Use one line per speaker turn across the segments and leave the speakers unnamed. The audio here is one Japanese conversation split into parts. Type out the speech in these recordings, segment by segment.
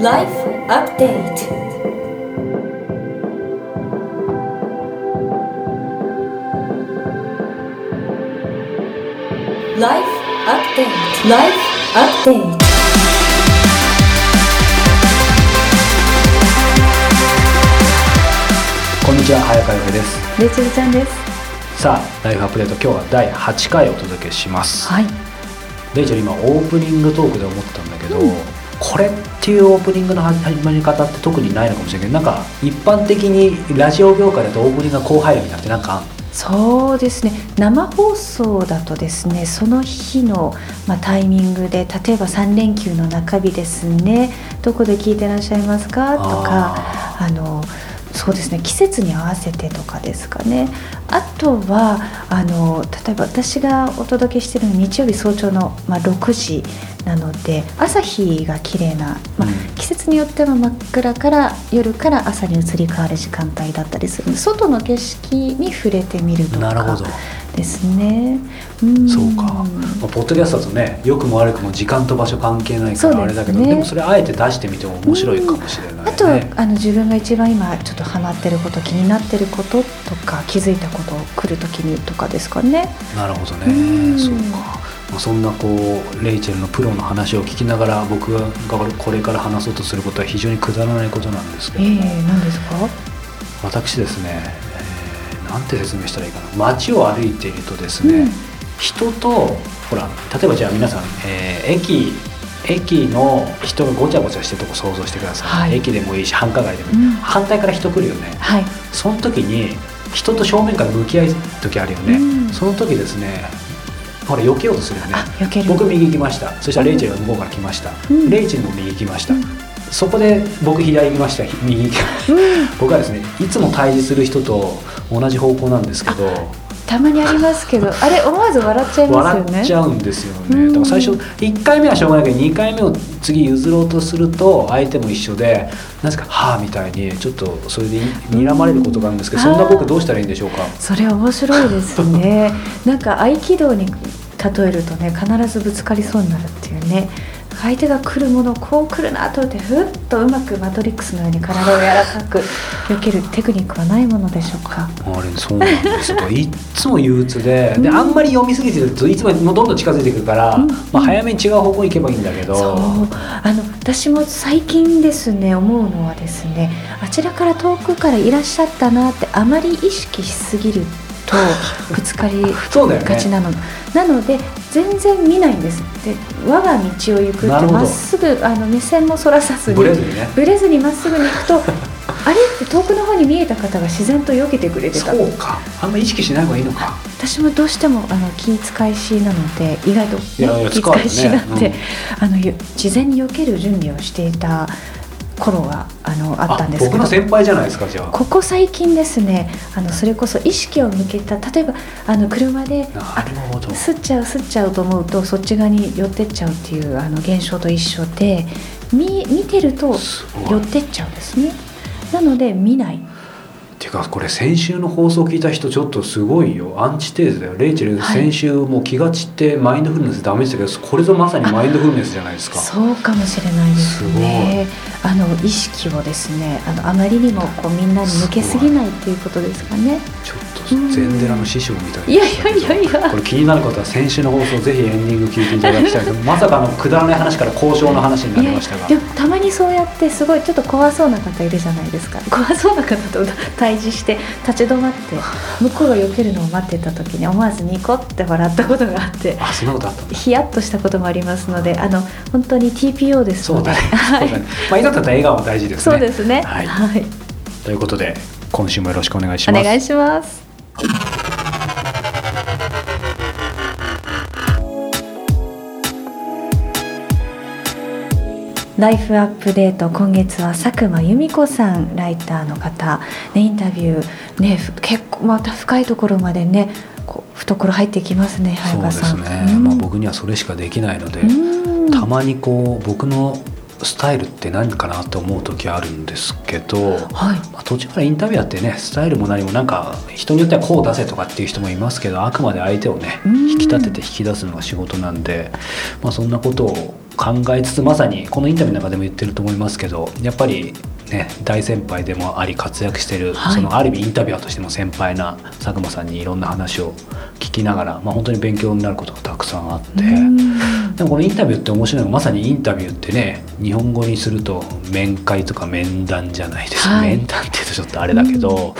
Life Update. ライフアップデート Life Update.
こんにちは早川由です
レイチェルちゃんです。
さあライフアップデート今日は第8回お届けします、
はい。
レイチェル今オープニングトークで思ったんだけど、これっていうオープニングの始まり方って特にないのかもしれないけどなんか一般的にラジオ業界だとオープニングがこう入るみたいなってなんか
そうですね。生放送だとですね、その日のまあタイミングで、例えば3連休の中日ですね。どこで聞いてらっしゃいますか？とか、
あ
あの。そうですね。季節に合わせてとかですかね。あとはあの例えば私がお届けしている日曜日早朝の、まあ、6時なので朝日が綺麗な、まあ
うん。
季節によっては真っ暗から夜から朝に移り変わる時間帯だったりするので外の景色に触れてみるとか。
なるほど
ですね。うん。
そうか、まあ、ポッドキャストだとね良くも悪くも時間と場所関係ないからあれだけどで,、
ね
もそれあえて出してみても面白いかもしれないね、
あとはあの自分が一番今ちょっとハマってること気になってることとか気づいたこと来る時にとかですかね。
なるほど
うん。
ねそうか、まあ、そんなこうレイチェルのプロの話を聞きながら僕がこれから話そうとすることは非常にくだらないことなんですけ
え
ども、
え何ですか？
私ですね、えーなんて説明したらいいかな。街を歩いているとですね、
うん。
人とほら例えばじゃあ皆さん、えー駅駅の人がごちゃごちゃしてるとこ想像してください、
はい。
駅でもいいし繁華街でもいい、
うん。
反対から人来るよね。
はい。
その時に人と正面から向き合い時あるよね、
うん。
その時ですねほら避けようとするよね。僕右行きました。そしたらレイチェルが向こうから来ました、
うん。
レイチェルも右行きました、
うん。
そこで僕左行きました。右行き
うん。
僕はですねいつも対峙する人と同じ方向なんですけど
たまにありますけど、あれ思わず笑っちゃいますよね。
笑っちゃうんですよね、
うん
だから最初1回目はしょうがないけど2回目を次譲ろうとすると相手も一緒でなんですか「はあ」みたいにちょっとそれで睨まれることがあるんですけど、
うん
そんな僕どうしたらいいんでしょうか？
それ面白いですね。なんか合気道に例えるとね、必ずぶつかりそうになるっていうね。相手が来るものをこう来るなと思ってふっとうまくマトリックスのように体を柔らかく避けるテクニックはないものでしょうか？
あれそうなんです。よいっつも憂鬱でで
うん。
あんまり読みすぎてるといつもどんどん近づいてくるから、
うん。
まあ、早めに違う方向に行けばいいんだけど。
そう。あの私も最近ですね思うのはですねあちらから遠くからいらっしゃったなってあまり意識しすぎると ぶつかりがちなの、なので全然見ないんです。で我が道を行くってまっすぐあの目線もそらさずに
ブレずにね。
ぶれずにまっすぐに行くと あれ？って遠くの方に見えた方が自然と避けてくれてた。
そうか。あんま意識しない方がいいのか。
私もどうしてもあの気遣いしなので意外と、ね、
いやいや
気遣いしなって、
うん。
あのゆ事前に避ける準備をしていた頃があのあったんですけど。
僕の先輩じゃないですかじゃあ。
ここ最近ですねあのそれこそ意識を向けた例えばあの車で
な
あ
るほど。
すっちゃうすっちゃうと思うとそっち側に寄ってっちゃうっていうあの現象と一緒で見見てると寄ってっちゃうんですね。なので見ない
ていうかこれ先週の放送聞いた人ちょっとすごいよ。アンチテーゼだよ。レイチェル
はい。
先週もう気が散ってマインドフルネスダメでしたけどこれぞまさにマインドフルネスじゃないですか。
そうかもしれないですね。あの意識をですねあのあまりにもこうみんなに向けすぎないっていうことですかね。
ちょっと禅寺の師匠みたい
いやいやいやいや。
これ気になる方は先週の放送ぜひエンディング聞いていただきたいけど まさかのくだらない話から交渉の話になりましたが。
でもたまにそうやってすごいちょっと怖そうな方いるじゃないですか。怖そうな方と対峙して立ち止まって 向こうが避けるのを待ってた時に思わずニコって笑ったことがあって
あそんなことあった
ヒヤッとしたこともありますのであの本当に TPO です。ので
そうだね。まあいざとなったら笑顔も大事ですね。
そうですね。
はい。
はい、
ということで今週もよろしくお願いします。
お願いしますライフアップデート今月は佐久間由美子さんライターの方、ね、インタビュー、ね、ふ結構また深いところまでねこう懐入ってきますね早
そうです
川さん。
ね、
うん。
まあ、僕にはそれしかできないので、
うん。
たまにこう僕のスタイルって何かなと思う時あるんですけど、
はい。
まあ、途中からインタビュアーってねスタイルも何もなんか人によってはこう出せとかっていう人もいますけどあくまで相手をね
うん。
引き立てて引き出すのが仕事なんで、まあ、そんなことを考えつつまさにこのインタビューの中でも言ってると思いますけどやっぱりね大先輩でもあり活躍してる、
はい。
そのある意味インタビュアーとしても先輩な佐久間さんにいろんな話を聞きながら、まあ、本当に勉強になることがたくさんあって。でもこのインタビューって面白いのがまさにインタビューってね日本語にすると面会とか面談じゃないです。か、
はい。
面談って言うとちょっとあれだけど、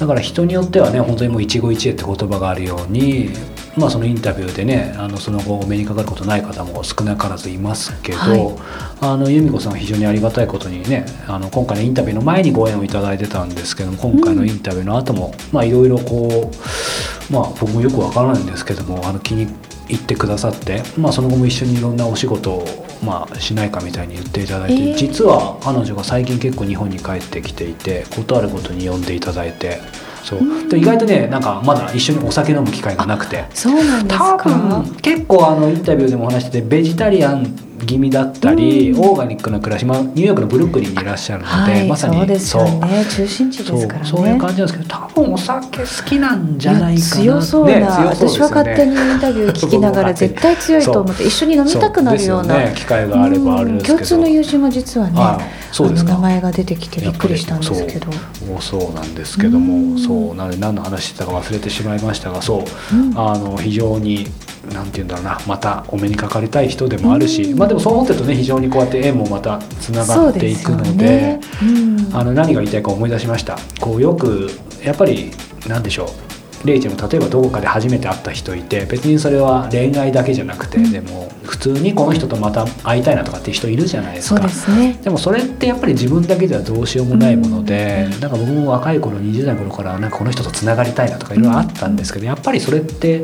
だから人によってはね本当にもう一期一会って言葉があるようにまあそのインタビューでねあのその後お目にかかることない方も少なからずいますけど、
はい。
あの由美子さんは非常にありがたいことにねあの今回のインタビューの前にご縁をいただいてたんですけども今回のインタビューの後も、まあいろいろこうまあ僕もよくわからないんですけどもあの気に入ってくださって、まあ、その後も一緒にいろんなお仕事を、まあ、しないかみたいに言っていただいて、
えー。
実は彼女が最近結構日本に帰ってきていてことあるごとに呼んでいただいてそうで意外とねなんかまだ一緒にお酒飲む機会がなくて。
そうなんです
多
か
分結構あのインタビューでもお話しててベジタリアン気味だったり、
うん。
オーガニックな暮らし、まあ、ニューヨークのブルックリンにいらっしゃるので、
はい、
まさに
そうですよね。中心地ですからね。
そう。いう感じなんですけど多分お酒好きなんじゃないかな
や強そうな、
ね強そうね。
私は勝手にインタビュー聞きながら絶対強いと思って一緒に飲みたくなるような
ね、機会があればあるんですけど。
うん共通の友人も実はね、
はいそうです
名前が出てきてびっくりしたんですけど。
そうそうなんですけどもそう。なので何の話してたか忘れてしまいましたがそう、
うん。
あの非常になんて言うんだろうなまたお目にかかりたい人でもあるし、まあでもそう思ってるとね非常にこうやって縁もまたつながっていくので
ね。うん。
あの何が言いたいか思い出しました？こうよくやっぱりなんでしょうレイチェルも例えばどこかで初めて会った人いて別にそれは恋愛だけじゃなくて、でも普通にこの人とまた会いたいなとかっていう人いるじゃないですか。
ですね。
でもそれってやっぱり自分だけではどうしようもないもので、なんか僕も若い頃20代の頃からなんかこの人とつながりたいなとかいろいろあったんですけど、やっぱりそれって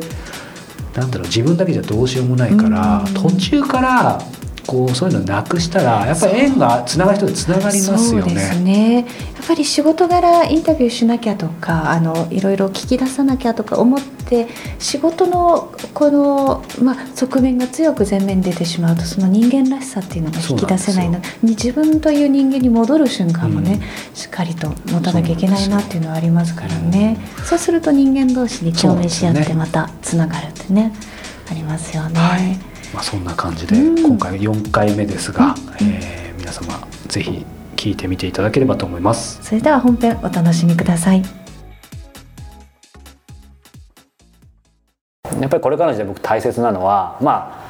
なんだろう自分だけじゃどうしようもないから、
うん。
途中からこうそういうのなくしたらやっぱり縁がつながる人でつながりますよ
そうです
ね。
ねやっぱり仕事柄インタビューしなきゃとかあのいろいろ聞き出さなきゃとか思って仕事のこの、まあ、側面が強く前面に出てしまうとその人間らしさっていうのが引き出せないの。に自分という人間に戻る瞬間もね、しっかりと持たなきゃいけないなっていうのはありますからね。そうすると人間同士に共鳴し合ってまたつながるってねありますよね。
はいまあ、そんな感じで、
うん
今回4回目ですが、
うん
えー皆様ぜひ聞いてみていただければと思います。
それでは本編お楽しみください。
やっぱりこれからの時代僕大切なのはまあ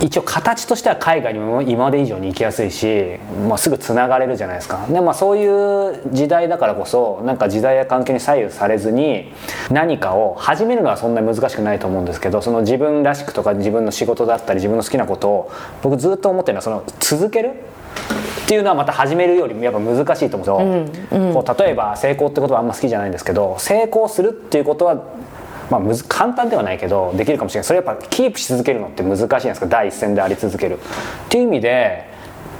一応形としては海外にも今まで以上に行きやすいし、まあ、すぐつながれるじゃないですか。で、まあ、そういう時代だからこそなんか時代や環境に左右されずに何かを始めるのはそんなに難しくないと思うんですけどその自分らしくとか自分の仕事だったり自分の好きなことを僕ずっと思ってるのはその続けるっていうのはまた始めるよりもやっぱ難しいと思うんですよ、こう例えば成功ってことはあんま好きじゃないんですけど成功するっていうことはまあ、むず簡単ではないけどできるかもしれない。それやっぱキープし続けるのって難しいじゃないですか。第一線であり続ける。っていう意味で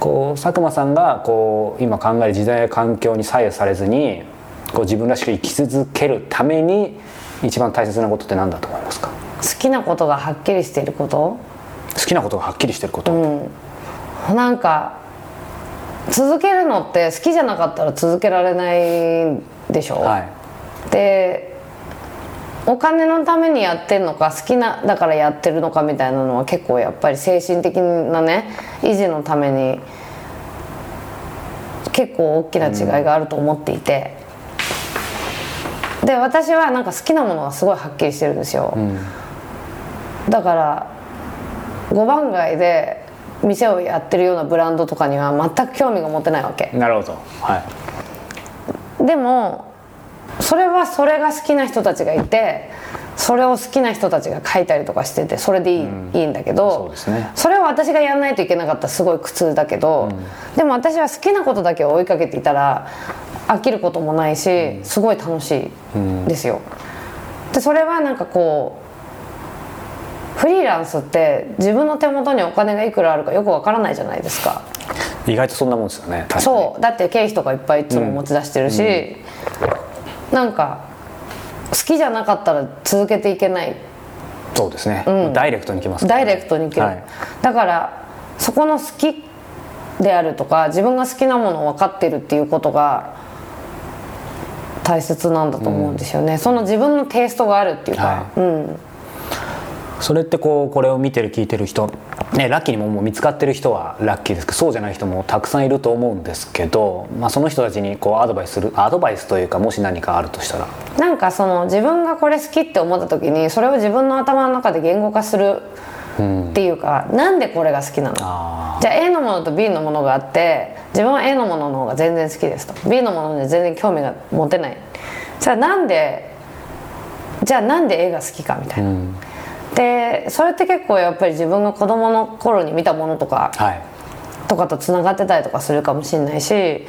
こう佐久間さんがこう今考える時代や環境に左右されずにこう自分らしく生き続けるために一番大切なことって何だと思いますか？
好きなことがはっきりしていること？
好きなことがはっきりしてること、
うん。なんか続けるのって好きじゃなかったら続けられないでしょ、
はい。
でお金のためにやってるのか好きなだからやってるのかみたいなのは結構やっぱり精神的なね維持のために結構大きな違いがあると思っていて、で私はなんか好きなものがすごいはっきりしてるんですよ、だから5番街で店をやってるようなブランドとかには全く興味が持てないわけ。
なるほど。はい。
でもそれはそれが好きな人たちがいてそれを好きな人たちが書いたりとかしててそれでいい,、いいんだけど
そうですね。
それを私がやらないといけなかったらすごい苦痛だけど、でも私は好きなことだけを追いかけていたら飽きることもないしすごい楽しいですよ。でそれはなんかこうフリーランスって自分の手元にお金がいくらあるかよくわからないじゃないですか。
意外とそんなもんですよね
そう。だって経費とかいっぱいいつも持ち出してるし、なんか好きじゃなかったら続けていけない。
そうですね、ダイレクトにきます
ダイレクトにいける、
はい。
だからそこの好きであるとか自分が好きなものを分かってるっていうことが大切なんだと思うんですよね、その自分のテイストがあるっていうか、
は
うん
それってこうこれを見てる聞いてる人
ね、ラッキーにももう見つかってる人はラッキーですけどそうじゃない人もたくさんいると思うんですけど、まあ、その人たちにこうアドバイスするアドバイスというかもし何かあるとしたら。
なんかその自分がこれ好きって思った時にそれを自分の頭の中で言語化するっていうか、なんでこれが好きなの？
あ
じゃあ A のものと B のものがあって自分は A のものの方が全然好きですと。B のものに全然興味が持てない。じゃあなんでじゃあなんで A が好きかみたいな、でそれって結構やっぱり自分が子供の頃に見たものとか
はい。
とかとつながってたりとかするかもしれないし例え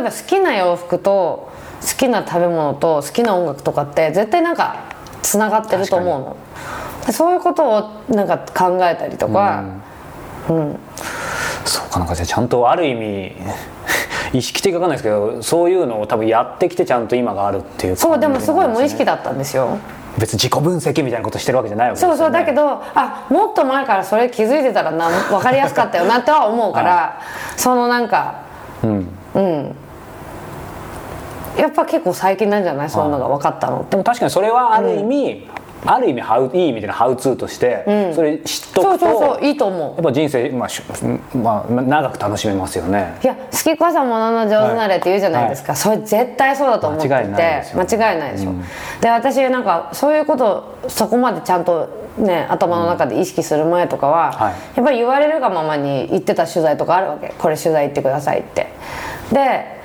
ば好きな洋服と好きな食べ物と好きな音楽とかって絶対なんかつながってると思うの。でそういうことをなんか考えたりとか、
そうかなんかじゃあちゃんとある意味 意識的かわかんないですけどそういうのを多分やってきてちゃんと今があるっていう
そうでもすごい無意識
だ
だったんですよ
別に自己分析みたいなことしてるわけじゃないわけですよ、ね、
そうそうだけどあもっと前からそれ気づいてたらな分かりやすかったよなっては思うから、そのなんか
うん。
うん。やっぱ結構最近なんじゃない？そういうのが分かったの
でも確かにそれはある意味、ある意味ハウいい意味でのハウツーとして、それ知っとくと
そうそうそういいと思う。
やっぱ人生、まあしまあ、長く楽しめますよね。
いや好きこそものの上手なれって言うじゃないですか、それ絶対そうだと思っていて
間違いないですよ
間違いないでしょ、で私なんかそういうことをそこまでちゃんとね頭の中で意識する前とかは、
はい。
やっぱり言われるがままに言ってた取材とかあるわけ。これ取材行ってくださいって。で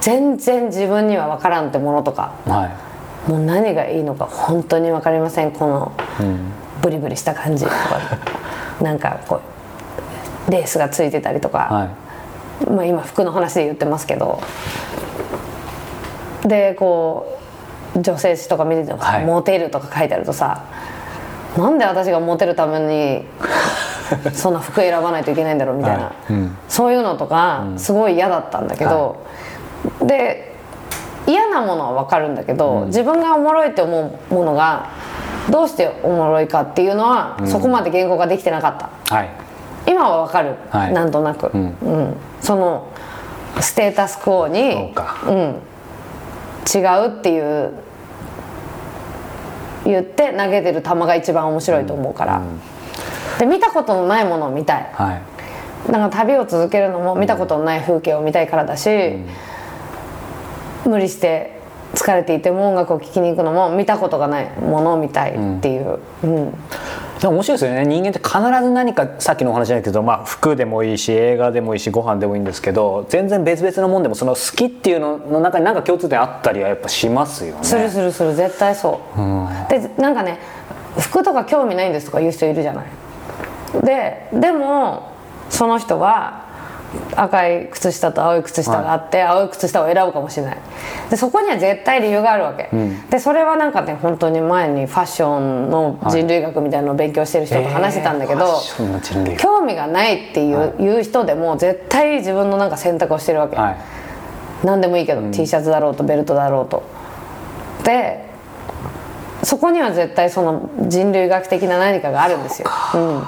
全然自分には分からんってものとか。
はい
もう何がいいのか本当に分かりません。このブリブリした感じ。とかなんかこうレースがついてたりとか、
はい。
まあ、今服の話で言ってますけど。でこう女性誌とか見ててもさ、
はい。
モテる」とか書いてあるとさなんで私がモテるために そんな服選ばないといけないんだろうみたいな、
はい。うん。
そういうのとかすごい嫌だったんだけど、で嫌なものは分かるんだけど、自分がおもろいって思うものがどうしておもろいかっていうのは、そこまで言語ができてなかった。
はい。
今はわかる、
はい。
なんとなく、
う
うん。んそのステータスクオに
そうか。
うん、違うっていう言って投げてる球が一番面白いと思うから、で見たことのないものを見たい。
はい。
だから旅を続けるのも見たことのない風景を見たいからだし、無理して疲れていても音楽を聴きに行くのも見たことがないものを見たいっていう、うん。
でも面白いですよね。人間って必ず何かさっきのお話じゃないけど、まあ、服でもいいし映画でもいいしご飯でもいいんですけど全然別々のもんでもその好きっていうのの中に何か共通点あったりはやっぱしますよね。
するするする絶対そう、でなんかね服とか興味ないんですとか言う人いるじゃない。ででもその人は赤い靴下と青い靴下があって、青い靴下を選ぶかもしれない。でそこには絶対理由があるわけ、でそれはなんかね本当に前にファッションの人類学みたいなのを勉強してる人と話してたんだけど、
えーファッションの人類学。
興味がないっていう,、い。う人でも絶対自分のなんか選択をしてるわけ、
はい。
何でもいいけど、T シャツだろうとベルトだろうと。でそこには絶対その人類学的な何かがあるんですよ、うん、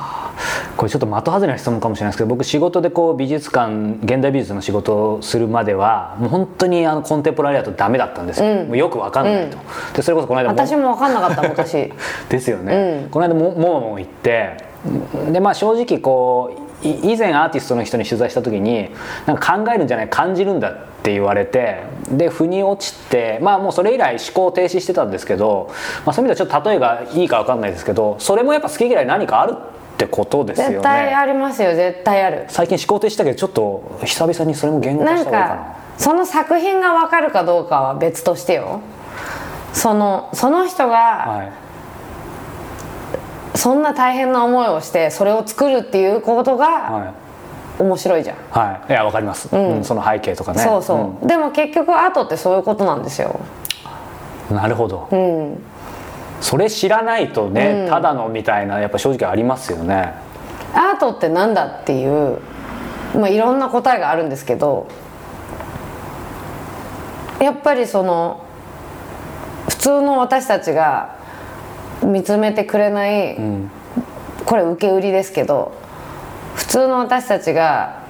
これちょっと的外れな質問かもしれないですけど僕仕事でこう美術館現代美術の仕事をするまではもう本当にあのコンテンポラリーだとダメだったんですよ、もうよくわかんないと、でそれこそこの間も
私も分かんなかった昔
ですよね、この間ももも行ってでまあ正直こうい以前アーティストの人に取材した時になんか考えるんじゃない感じるんだって言われてで腑に落ちてまあもうそれ以来思考停止してたんですけど、まあ、そういう意味ではちょっと例えがいいか分かんないですけどそれもやっぱ好き嫌い何かあるってことですよね。
絶対ありますよ絶対ある。
最近思考停止したけどちょっと久々にそれも言語化
なん
した方がいいかな。
かその作品が分かるかどうかは別としてよ。そのその人が
はい。
そんな大変な思いをしてそれを作るっていうことが
はい。
面白いじゃん、
はい、いやわかります、うん。その背景とかね。
そうそう、でも結局アートってそういうことなんですよ。
うんなるほど、
うん
それ知らないとね、ただのみたいなやっぱ正直ありますよね。
アートってなんだっていう、まあ、いろんな答えがあるんですけどやっぱりその普通の私たちが見つめてくれない、これ受け売りですけど普通の私たちが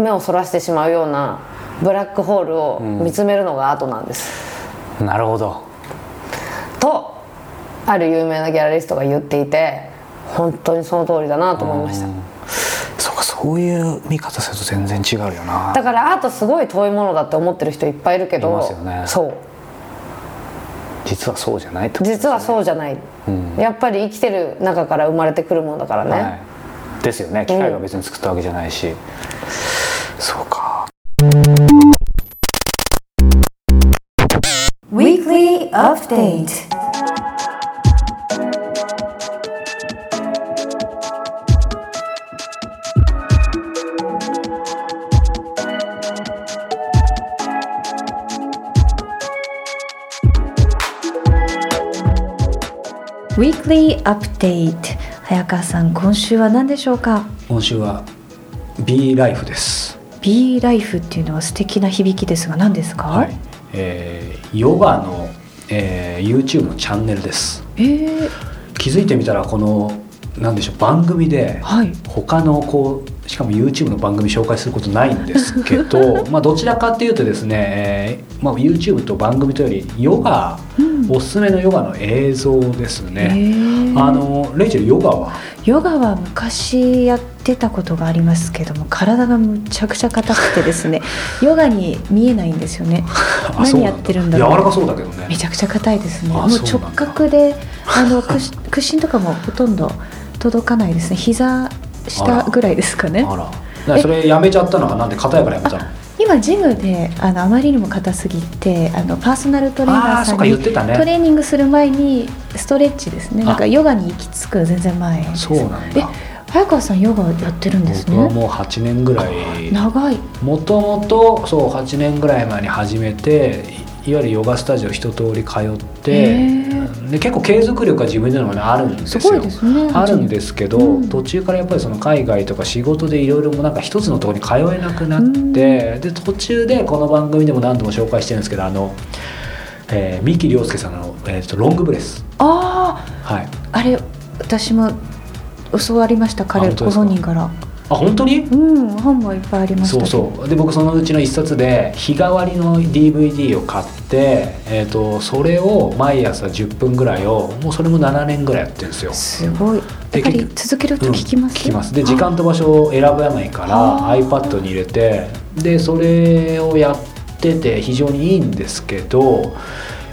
目をそらしてしまうようなブラックホールを見つめるのがアートなんです。
なるほど。
とある有名なギャラリストが言っていて本当にその通りだなと思いました。
そうかそういう見方すると全然違うよな。
だからアートすごい遠いものだって思ってる人いっぱいいるけど
いますよね。
そう。
実はそうじゃないってこと
実はそうじゃない、やっぱり生きてる中から生まれてくるものだからね、
はい、ですよね。機械が別に作ったわけじゃないし、そうか。
Weekly Update
Weekly Update 早川さん今週は何でしょうか？
今週は B ライフです。
B ライフっていうのは素敵な響きですが何ですか、
はい、えーヨガの、えー YouTube のチャンネルです。
えー、
気づいてみたらこのなんでしょう番組で
はい。
他のこうしかも YouTube の番組紹介することないんですけど まあどちらかっていうとですね、えーまあ、YouTube と番組というよりヨガ、
うん。
おすすめのヨガの映像です
え
ね、
ー。
あのレイチェルヨガは？
ヨガは昔やってたことがありますけども体がむちゃくちゃ硬くてですね ヨガに見えないんですよね。何やってるんだろう。
柔らかそうだけどね。
めちゃくちゃ硬いですね。
あ
もう直角であの屈屈伸とかもほとんど届かないですね。膝下ぐらいですかね。
あら。だからそれやめちゃったのがなんで硬いからやめたの？
今ジムであのあまりにも硬すぎてあのパーソナルトレーナーさに
言ってたね。
トレーニングする前にストレッチですね。なんかヨガに行き着く全然前
そうなん
え
だ
早川さんヨガやってるんですね？
僕はもう8年ぐらい。
長い。
もともとそう8年ぐらい前に始めていいわゆるヨガスタジオ一通り通ってで結構継続力が自分でのもねあるんですよ。
ね。
あるんですけど、
うん。
途中からやっぱりその海外とか仕事でいろいろもうなんか一つのところに通えなくなって、
うん。
で途中でこの番組でも何度も紹介してるんですけどあの、えー三木亮介さんの、えーと「ロングブレス。
あ」
はい。
ああれ私も教わりました彼ご
本
人から
あ本当に？
うん本もいっぱいありました。
そうそう。で僕そのうちの一冊で日替わりの DVD を買って、えー、とそれを毎朝10分ぐらいをもうそれも7年ぐらいやってるんですよ。
すごい。や
で
っぱり
結
続けると聞きます、
うん聞きます。で時間と場所を選ばないから
あ
iPad に入れてでそれをやってて非常にいいんですけど、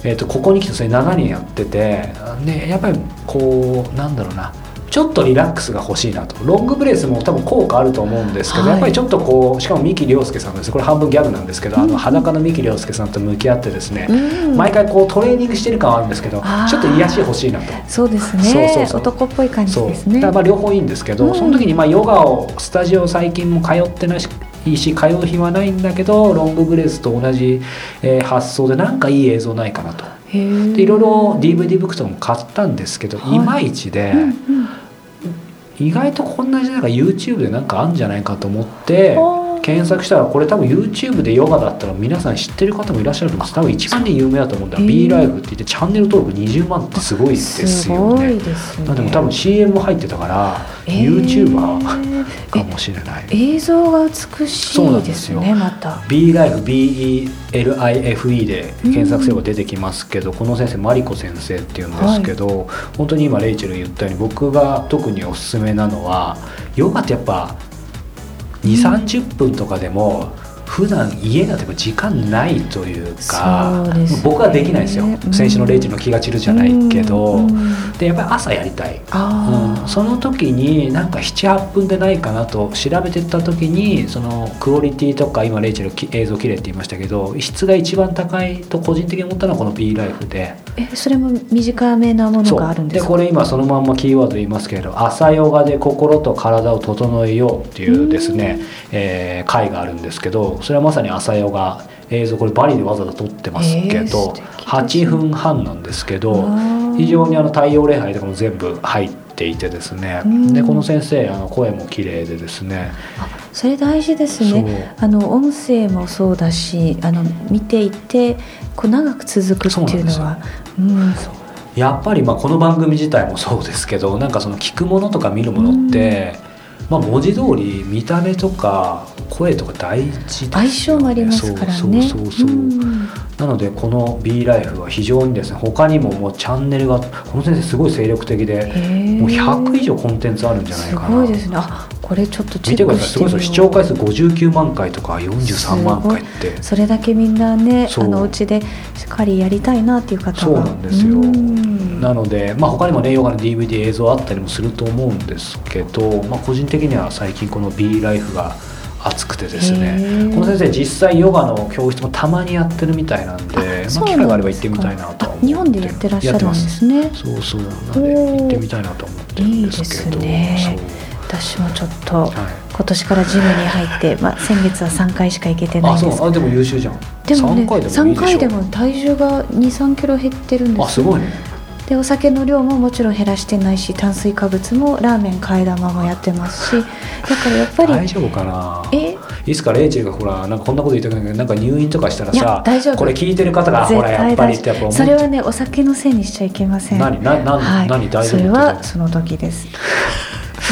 えー、とここに来てそれ7年やっててねやっぱりこうなんだろうなちょっとリラックスが欲しいなと。ロングブレスも多分効果あると思うんですけど、
はい。
やっぱりちょっとこうしかも三木亮介さんです。これ半分ギャグなんですけど、あの裸の三木亮介さんと向き合ってですね、
うん。
毎回こうトレーニングしてる感はあるんですけどちょっと癒し欲しいなと。
そうですね。
そうそうそう。
男っぽい感じ
そう
ですね。
だまあ両方いいんですけど、
うん。
その時にまあヨガをスタジオ最近も通ってないしいいし通う日はないんだけどロングブレスと同じ、えー発想でなんかいい映像ないかなと。でいろいろ DVD ブックとかも買ったんですけど、
はい。
い、まいちで、
うんうん
意外とこんな時代が YouTube でなんかあるんじゃないかと思って検索したらこれ多分 YouTube でヨガだったら皆さん知ってる方もいらっしゃると思うんです。多分一番ね有名だと思うんだ。
へー。
B ライフって言ってチャンネル登録20万ってすごいです
す
よ
ご
ね
いですね。
まあでも多分 CM も入ってたから、
えー。
YouTuber かもしれない。
映像が美しいですねまた。
B ライフ BELIFE で検索すれば出てきますけど、この先生マリコ先生っていうんですけど、本当に今レイチェル言ったように僕が特におすすめなのはヨガってやっぱ2 3 0分とかでも普段家だと時間ないというか
ね。
僕はできないですよ、
うん。
先週のレイチェルの気が散るじゃないけど、
うん。うん
でやっぱり朝やりたい。
あ
うん、その時になんか78分でないかなと調べてった時にそのクオリティとか今レイチェルき映像綺麗って言いましたけど質が一番高いと個人的に思ったのはこの B ライフで。
ーえそれも短めなものがあるんですか？
これ今そのまんまキーワード言いますけれど朝ヨガで心と体を整えようっていうですね、えー回があるんですけどそれはまさに朝ヨガ。映像これバリでわざわざ撮ってますけ
えー
ど、
素敵。ですね
8分半なんですけど非常にあの太陽礼拝とかも全部入っていてですね。
うん。
でこの先生あの声も綺麗でですね。
それ大事ですね。あの音声もそうだしあの見ていてこう長く続くっていうのは。うん
やっぱりまあこの番組自体もそうですけどなんかその聞くものとか見るものって、まあ、文字通り見た目とか声とか大事ね。
相性もありますからね。
そうそうそうそう、
ん。
なのでこの B ライフは非常にですね他にももうチャンネルがこの先生すごい精力的でもう100以上コンテンツあるんじゃない
す
かな。
ごいですね。あこれちょっと
見てください。すごいですよ視聴回数59万回とか43万回って。
それだけみんなねあのお家でしっかりやりたいなっていう方が
そうなんですよ。
うん。
なので、まあ、他にもねヨガの DVD 映像あったりもすると思うんですけど、まあ、個人的には最近この B ライフが熱くてです
へ
ね
ー。
この先生実際ヨガの教室もたまにやってるみたいなんでまあ、機会があれば行ってみたいなとは思って
あ日本でやってらっしゃるんですね。
そうそうなので行ってみたいなと思ってるんですけど。
いいですね。私もちょっと
はい。
今年からジムに入って、まあ、先月は3回しか行けてないんです
あそう。あでも優秀じゃん。
でもね
3回でもいいでしょ。
3回でも体重が2 3キロ減ってるんです
あすごいね
でお酒の量ももちろん減らしてないし炭水化物もラーメン替え玉もやってますしだからやっぱり
大丈夫かな？
え？
いつかレイチェルがほらなんかこんなこと言いたくないけどなんか入院とかしたらさ
大丈夫。
これ聞いてる方がほらやっぱりってやっぱ
それはねお酒のせいにしちゃいけません。
何？なな
はい、
何大丈夫
それ
って
はその時です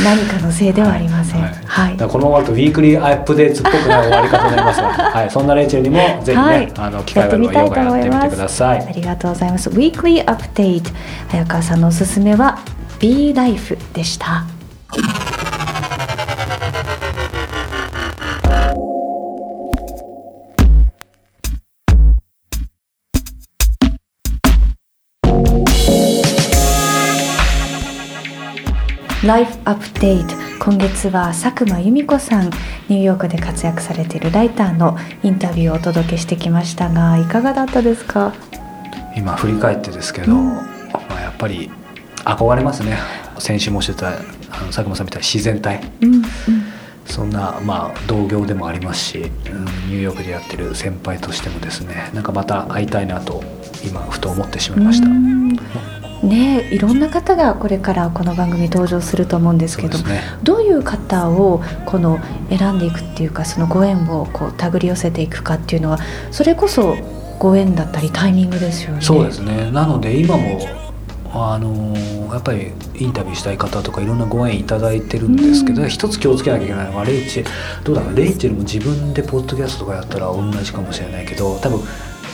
何かのせいではありませんはい、
だからこのままだとウィークリーアップデートっぽくない終わり方になりますが、はい、そんなレイチェルにもぜひね、
はい
あの機会があればヨガやってみてくださ
あ
い。
りがとうございます。ウィークリーアップデート早川さんのおすすめは B ライフでした。ライフアップデート今月は佐久間由美子さんニューヨークで活躍されているライターのインタビューをお届けしてきましたがいかがだったですか？
今振り返ってですけど、
うん。
まあ、やっぱり憧れますね。先週もしてたあの佐久間さんみたいな自然体。
うんうん。
そんな、まあ、同業でもありますし、うん、ニューヨークでやってる先輩としてもですねなんかまた会いたいなと今ふと思ってしまいました。
うんねえいろんな方がこれからこの番組登場すると思うんですけど
ね。
どういう方をこの選んでいくっていうかそのご縁をこう手繰り寄せていくかっていうのはそれこそご縁だったりタイミングですよね。
そうですね。なので今もあのやっぱりインタビューしたい方とかいろんなご縁いただいてるんですけど、
うん。
一つ気をつけなきゃいけないのはレイチェどうだろう。レイチェルも自分でポッドキャストとかやったら同じかもしれないけど多分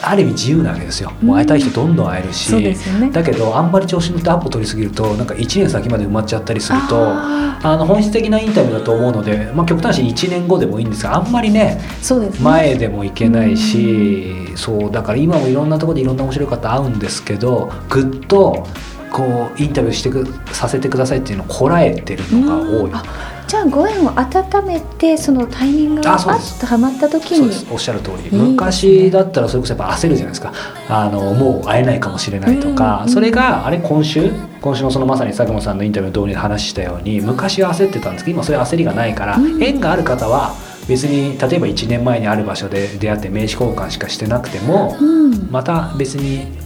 ある意味自由なわけですよ。もう会いたい人どんどん会えるし、
ね。
だけどあんまり調子に乗ってアポ取りすぎるとなんか1年先まで埋まっちゃったりすると
あ
あの本質的なインタビューだと思うので、まあ、極端に1年後でもいいんですがあんまりね
ね。
前でもいけないし、そうだから今もいろんなところでいろんな面白い方会うんですけどぐっとこうインタビューしてくさせてくださいっていうのをこらえてるのが多い。
あじゃあご縁を温めてそのタイミングがパッとはまった時に。
そうです。おっしゃる通り。
ね。
昔だったらそれこそやっぱ焦るじゃないですか。あのもう会えないかもしれないとか、
うん
それがあれ今週？今週のそのまさに佐久間さんのインタビューの通りで話したように昔は焦ってたんですけど今そういう焦りがないから、
うん。
縁がある方は別に例えば1年前にある場所で出会って名刺交換しかしてなくても、
うん、
また別に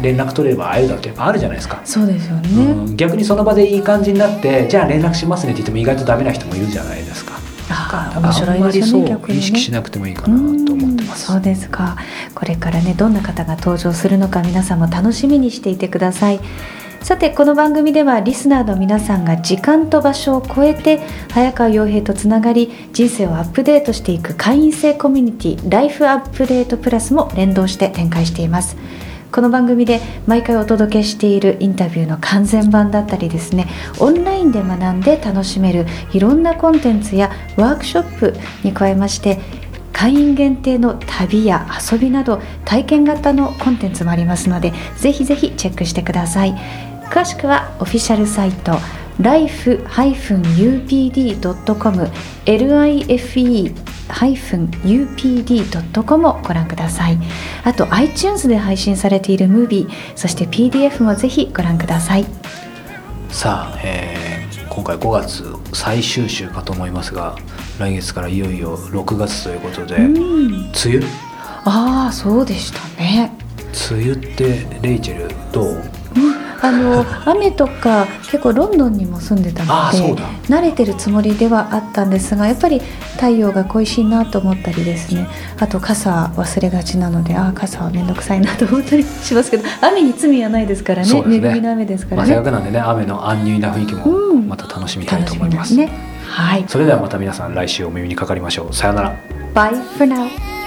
連絡取れれば会えるだろうってやっぱあるじゃないですか。
そうですよね。
うん逆にその場でいい感じになってじゃあ連絡しますねって言っても意外とダメな人もいるじゃないですか。
あ面白いですよね
あんまりそう
逆にね。
意識しなくてもいいかなと思ってます。
うんそうですかこれからねどんな方が登場するのか皆さんも楽しみにしていてくださいさてこの番組ではリスナーの皆さんが時間と場所を超えて早川洋平とつながり人生をアップデートしていく会員制コミュニティライフアップデートプラスも連動して展開していますこの番組で毎回お届けしているインタビューの完全版だったりですねオンラインで学んで楽しめるいろんなコンテンツやワークショップに加えまして会員限定の旅や遊びなど体験型のコンテンツもありますのでぜひぜひチェックしてください。詳しくはオフィシャルサイト life-upd.com life-upd.com をご覧ください。あと iTunes で配信されているムービーそして PDF もぜひご覧ください。
さあ、えー今回5月最終週かと思いますが来月からいよいよ6月ということで、
うん。
梅雨？
ああそうでしたね。
梅雨ってレイチェルどう？
あの雨とか結構ロンドンにも住んでたので慣れてるつもりではあったんですがやっぱり太陽が恋しいなと思ったりですね。あと傘忘れがちなのでああ傘は面倒くさいなと思ったりしますけど雨に罪はないですからね。
ね。
恵みの雨ですか
まあ、
らね。
せっかくなんでね雨の安入な雰囲気も
うん。
また楽しみたいと思います。
楽しみです。ねはい。
それではまた皆さん来週お耳にかかりましょう。さようなら。
Bye for now